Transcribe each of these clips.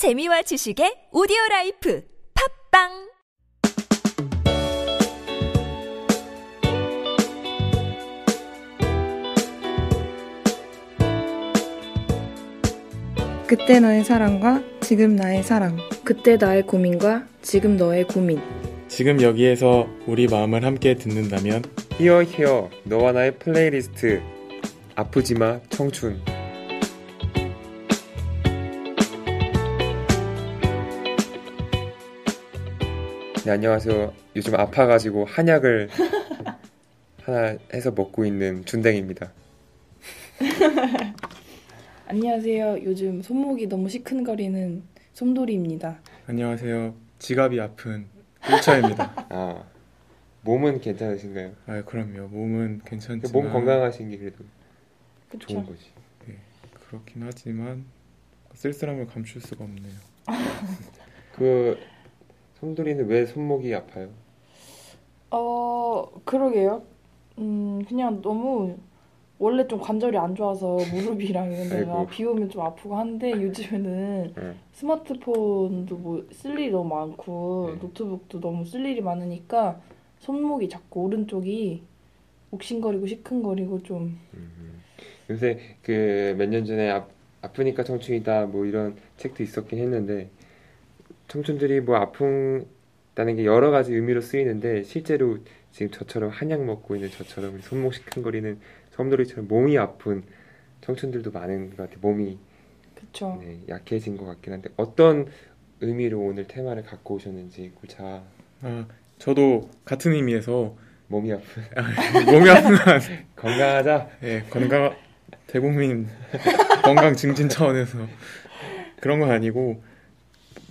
재미와 지식의 오디오 라이프 팝빵 그때 너의 사랑과 지금 나의 사랑. 그때 나의 고민과 지금 너의 고민. 지금 여기에서 우리 마음을 함께 듣는다면 히어 히어 너와 나의 플레이리스트 아프지마 청춘 네 안녕하세요 요즘 아파가지고 한약을 하나 해서 먹고 있는 준댕입니다 안녕하세요. 요즘 손목이 너무 시큰거리는 솜돌이입니다. 안녕하세요. 지갑이 아픈 꿀차입니다. 아 몸은 괜찮으신가요? 아 그럼요. 몸은 괜찮지만 몸 건강하신 게 그래도 좋은 그쵸? 거지 그렇긴 하지만 쓸쓸함을 감출 수가 없네요. 그 솜돌이는 왜 손목이 아파요? 어, 그러게요. 음, 그냥 너무 원래 좀 관절이 안 좋아서 무릎이랑 이런 데가 아이고. 비 오면 좀 아프고 한데 요즘에는 응. 스마트폰도 뭐 쓸 일이 너무 많고 네. 노트북도 너무 쓸 일이 많으니까 손목이 자꾸 오른쪽이 욱신거리고 시큰거리고 좀 음. 요새 그 몇 년 전에 아, 아프니까 청춘이다 뭐 이런 책도 있었긴 했는데 청춘들이 뭐 아픈다는 게 여러 가지 의미로 쓰이는데 실제로 지금 저처럼 한약 먹고 있는 저처럼 손목 시큰거리는 섬돌이처럼 몸이 아픈 청춘들도 많은 것 같아요. 몸이 그쵸. 네, 약해진 것 같긴 한데 어떤 의미로 오늘 테마를 갖고 오셨는지 꿀차 아 저도 같은 의미에서 몸이 아픈 몸이 아픈 건 건강하자 예, 건강 대국민 건강 증진 차원에서 그런 건 아니고 바-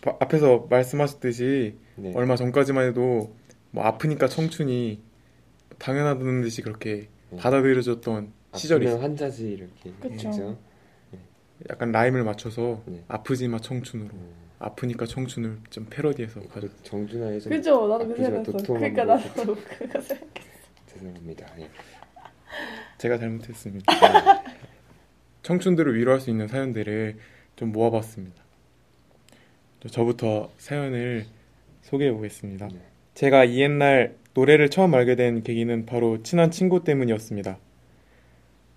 앞에서 말씀하셨듯이 네. 얼마 전까지만 해도 뭐 아프니까 청춘이 당연하다는 듯이 그렇게 네. 받아들여졌던 시절이 있어요. 환자지 이렇게 그쵸. 그죠? 약간 라임을 맞춰서 네. 아프지마 청춘으로 음. 아프니까 청춘을 좀 패러디해서 가져. 그 정준하 예전 그죠? 나도 그 생각했어. 그러니까 거 나도 그거 생각. 죄송합니다. 예. 제가 잘못했습니다. 청춘들을 위로할 수 있는 사연들을 좀 모아봤습니다. 저- 저부터 사연을 소개해 보겠습니다. 네. 제가 이 옛날 노래를 처음 알게 된 계기는 바로 친한 친구 때문이었습니다.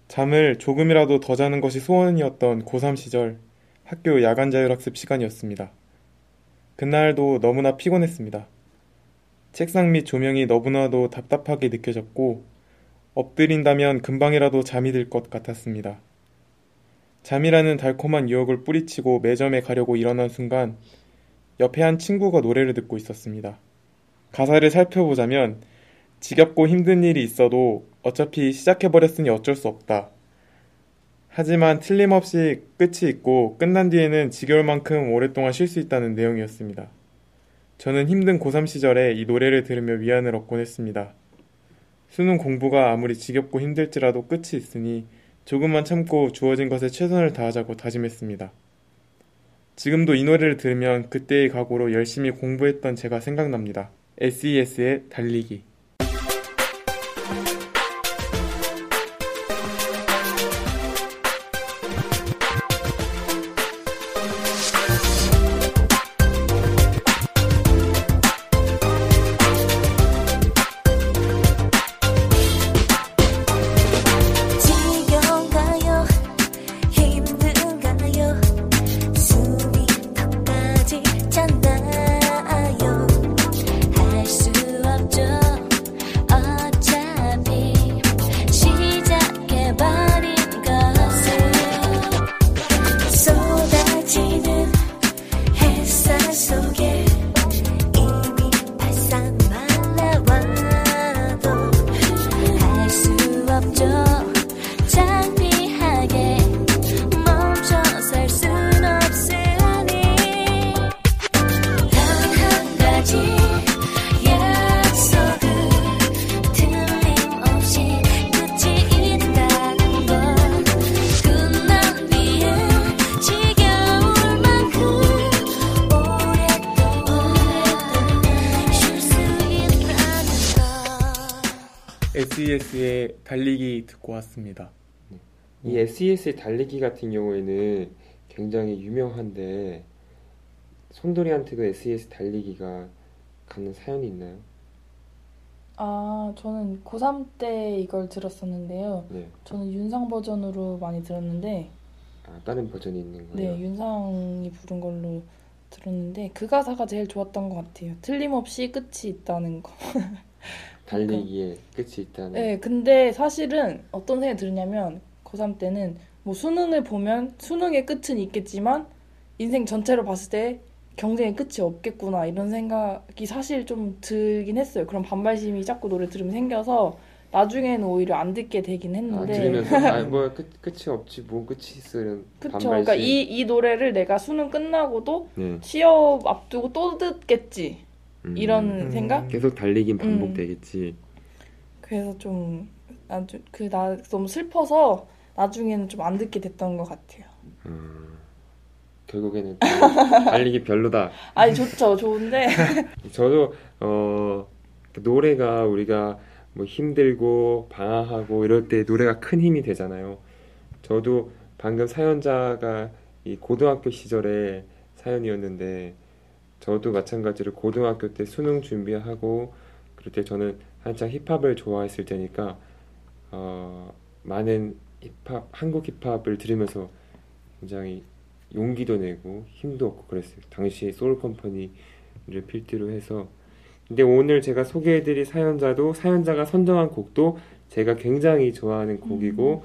잠을 조금이라도 더 자는 것이 소원이었던 고3 시절 학교 야간 자율학습 시간이었습니다. 그날도 너무나 피곤했습니다. 책상 및 조명이 너무나도 답답하게 느껴졌고 엎드린다면 금방이라도 잠이 들 것 같았습니다. 잠이라는 달콤한 유혹을 뿌리치고 매점에 가려고 일어난 순간 옆에 한 친구가 노래를 듣고 있었습니다. 가사를 살펴보자면 지겹고 힘든 일이 있어도 어차피 시작해버렸으니 어쩔 수 없다. 하지만 틀림없이 끝이 있고 끝난 뒤에는 지겨울 만큼 오랫동안 쉴 수 있다는 내용이었습니다. 저는 힘든 고3 시절에 이 노래를 들으며 위안을 얻곤 했습니다. 수능 공부가 아무리 지겹고 힘들지라도 끝이 있으니 조금만 참고 주어진 것에 최선을 다하자고 다짐했습니다. 지금도 이 노래를 들으면 그때의 각오로 열심히 공부했던 제가 생각납니다. SES의 달리기. SES의 달리기 듣고 왔습니다. 이 SES의 달리기 같은 경우에는 굉장히 유명한데 손돌이한테도 SES 달리기가 가는 사연이 있나요? 아, 저는 고3 때 이걸 들었었는데요. 네. 저는 윤상 버전으로 많이 들었는데, 아, 다른 버전이 있는 네, 거예요. 윤상이 부른 걸로 들었는데, 그 가사가 제일 좋았던 것 같아요. 틀림없이 끝이 있다는 거. 달리기에 끝이 있다는. 네, 근데 사실은 어떤 생각이 들냐면, 고3 때는 뭐 수능을 보면 수능의 끝은 있겠지만, 인생 전체로 봤을 때 경쟁의 끝이 없겠구나, 이런 생각이 사실 좀 들긴 했어요. 그런 반발심이 자꾸 노래 들으면 생겨서, 나중에는 오히려 안 듣게 되긴 아, 했는데. 들으면서 아뭐 끝이 없지 뭐 끝이 있어 이런 그쵸. 반발심. 그러니까 이, 이 노래를 내가 수능 끝나고도 네. 취업 앞두고 또 듣겠지. 음. 이런 음. 생각? 계속 달리긴 반복되겠지. 그래서 좀 아주 그 나 너무 슬퍼서 나중에는 좀 안 듣게 됐던 것 같아요. 음, 결국에는 또 달리기 별로다. 아니 좋죠, 좋은데 저도 어 노래가 우리가 뭐 힘들고 방황하고 이럴 때 노래가 큰 힘이 되잖아요. 저도 방금 사연자가 이 고등학교 시절의 사연이었는데 저도 마찬가지로 고등학교 때 수능 준비하고 그럴 때 저는 한창 힙합을 좋아했을 때니까 어 많은 힙합 한국 힙합을 들으면서 굉장히 용기도 내고 힘도 얻고 그랬어요. 당시에 소울 컴퍼니를 필두로 해서 근데 오늘 제가 소개해드릴 사연자도 사연자가 선정한 곡도 제가 굉장히 좋아하는 곡이고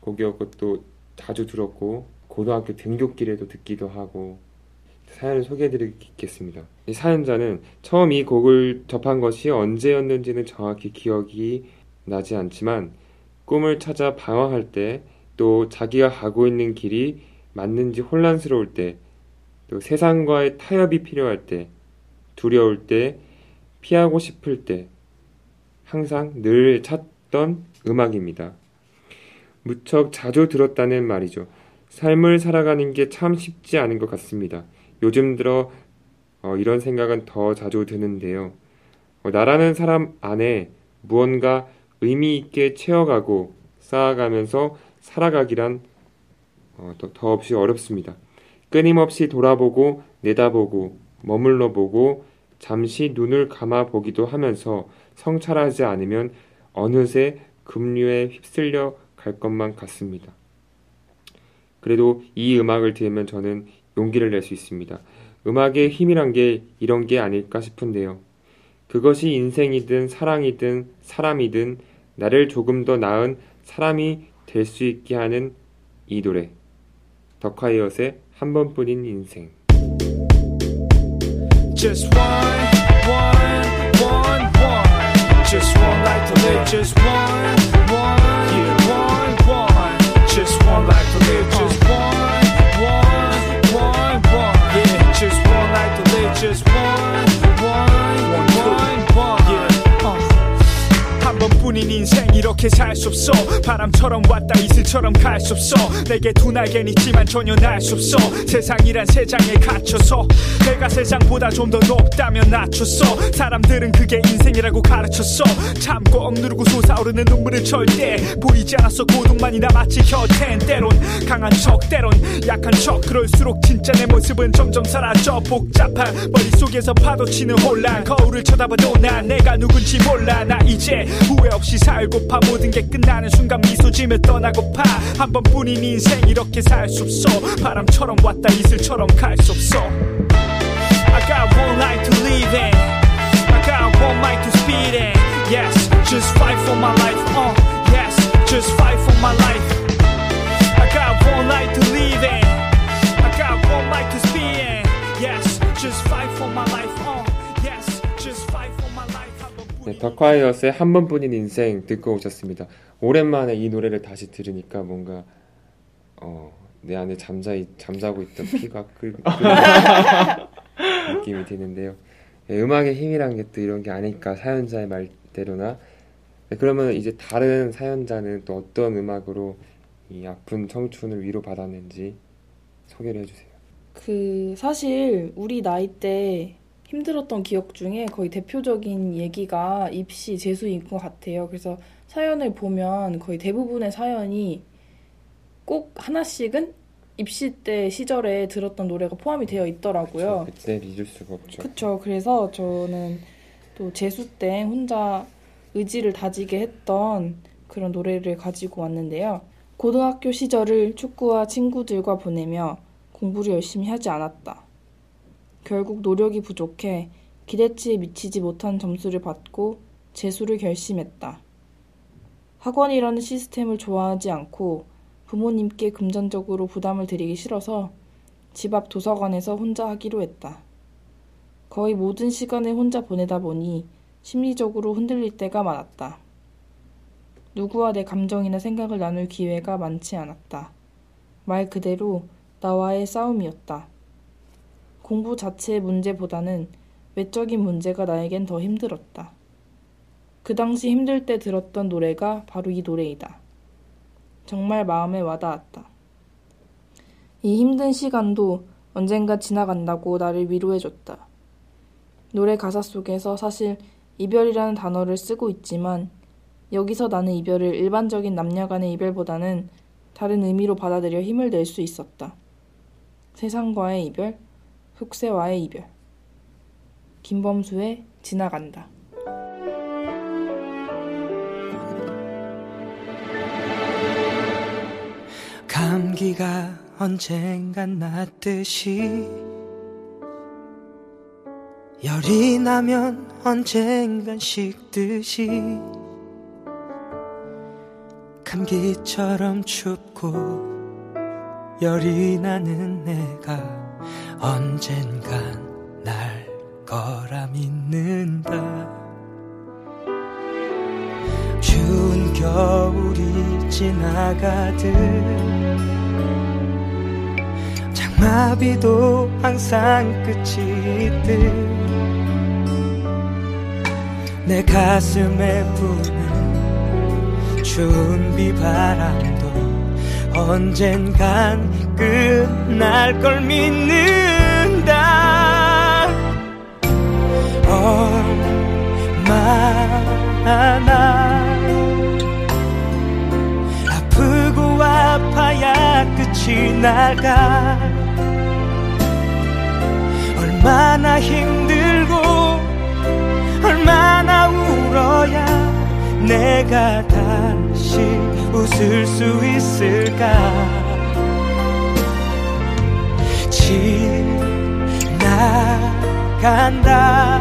곡이었고 또 자주 들었고 고등학교 등교길에도 듣기도 하고 사연을 소개해드리겠습니다. 이 사연자는 처음 이 곡을 접한 것이 언제였는지는 정확히 기억이 나지 않지만 꿈을 찾아 방황할 때 또 자기가 가고 있는 길이 맞는지 혼란스러울 때 또 세상과의 타협이 필요할 때 두려울 때 피하고 싶을 때 항상 늘 찾던 음악입니다. 무척 자주 들었다는 말이죠. 삶을 살아가는 게 참 쉽지 않은 것 같습니다. 요즘 들어 어, 이런 생각은 더 자주 드는데요. 어, 나라는 사람 안에 무언가 의미 있게 채워가고 쌓아가면서 살아가기란 어, 더, 더없이 어렵습니다. 끊임없이 돌아보고 내다보고 머물러 보고 잠시 눈을 감아 보기도 하면서 성찰하지 않으면 어느새 급류에 휩쓸려 갈 것만 같습니다. 그래도 이 음악을 들으면 저는 용기를 낼 수 있습니다. 음악의 힘이란 게 이런 게 아닐까 싶은데요. 그것이 인생이든 사랑이든 사람이든 나를 조금 더 나은 사람이 될 수 있게 하는 이 노래. 더콰이엇의 한 번뿐인 인생. Just one, one, one, one. Just one life to live. Just one, one, one, one. Just one life to live. 한 번뿐인 인생 이렇게 살 수 없어. 바람처럼 왔다 이슬처럼 갈 수 없어. 내게 두 날개는 있지만 전혀 날 수 없어. 세상이란 세상에 갇혀서 내가 세상보다 좀 더 높다면 낮췄어 사람들은 그게 인생이라고 가르쳤어 참고 억누르고 솟아오르는 눈물은 절대 보이지 않았어 고독만이 남았지 곁엔 때론 강한 척 때론 약한 척. 그럴수록 진짜 내 모습은 점점 사라져 복잡한 머릿속에서 파도치는 혼란. 거울을 쳐다봐도 난 내가 누군지 몰라. 나 이제 후회 없이 살고 파 모든 게 끝나는 순간 미소 지며 떠나고파 한 번뿐인 인생 이렇게 살 수 없어 바람처럼 왔다 이슬처럼 갈 수 없어 I got one life to live in I got one mind to speed in Yes, just fight for my life uh, Yes, just fight for my life 네, 더콰이엇의 한 번뿐인 인생 듣고 오셨습니다. 오랜만에 이 노래를 다시 들으니까 뭔가 어, 내 안에 잠자 잠자고 있던 피가 끓, 끓는 느낌이 드는데요. 네, 음악의 힘이란 게 또 이런 게 아닐까 사연자의 말대로나 네, 그러면 이제 다른 사연자는 또 어떤 음악으로 이 아픈 청춘을 위로 받았는지 소개를 해주세요. 그 사실 우리 나이 때 힘들었던 기억 중에 거의 대표적인 얘기가 입시 재수인 것 같아요. 그래서 사연을 보면 거의 대부분의 사연이 꼭 하나씩은 입시 때 시절에 들었던 노래가 포함이 되어 있더라고요. 그때 잊을 수가 없죠. 그쵸. 그래서 저는 또 재수 때 혼자 의지를 다지게 했던 그런 노래를 가지고 왔는데요. 고등학교 시절을 축구와 친구들과 보내며 공부를 열심히 하지 않았다. 결국 노력이 부족해 기대치에 미치지 못한 점수를 받고 재수를 결심했다. 학원이라는 시스템을 좋아하지 않고 부모님께 금전적으로 부담을 드리기 싫어서 집 앞 도서관에서 혼자 하기로 했다. 거의 모든 시간을 혼자 보내다 보니 심리적으로 흔들릴 때가 많았다. 누구와 내 감정이나 생각을 나눌 기회가 많지 않았다. 말 그대로 나와의 싸움이었다. 공부 자체의 문제보다는 외적인 문제가 나에겐 더 힘들었다. 그 당시 힘들 때 들었던 노래가 바로 이 노래이다. 정말 마음에 와닿았다. 이 힘든 시간도 언젠가 지나간다고 나를 위로해줬다. 노래 가사 속에서 사실 이별이라는 단어를 쓰고 있지만 여기서 나는 이별을 일반적인 남녀 간의 이별보다는 다른 의미로 받아들여 힘을 낼 수 있었다. 세상과의 이별, 흑새와의 이별. 김범수의 지나간다. 감기가 언젠간 났듯이 열이 나면 언젠간 식듯이 감기처럼 춥고 열이 나는 내가 언젠간 날 거라 믿는다. 추운 겨울이 지나가듯 장마비도 항상 끝이 있듯 내 가슴에 부는 추운 비바람도 언젠간 끝날 걸 믿는다. 얼마나 아프고 아파야 끝이 나가 얼마나 힘들고 얼마나 울어야 내가 다시 웃을 수 있을까? 지나간다.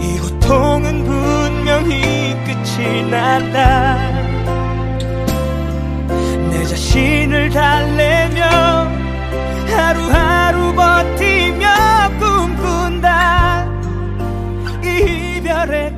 이 고통은 분명히 끝이 난다. 내 자신을 달래며 하루하루 버티며 꿈꾼다. 이 이별의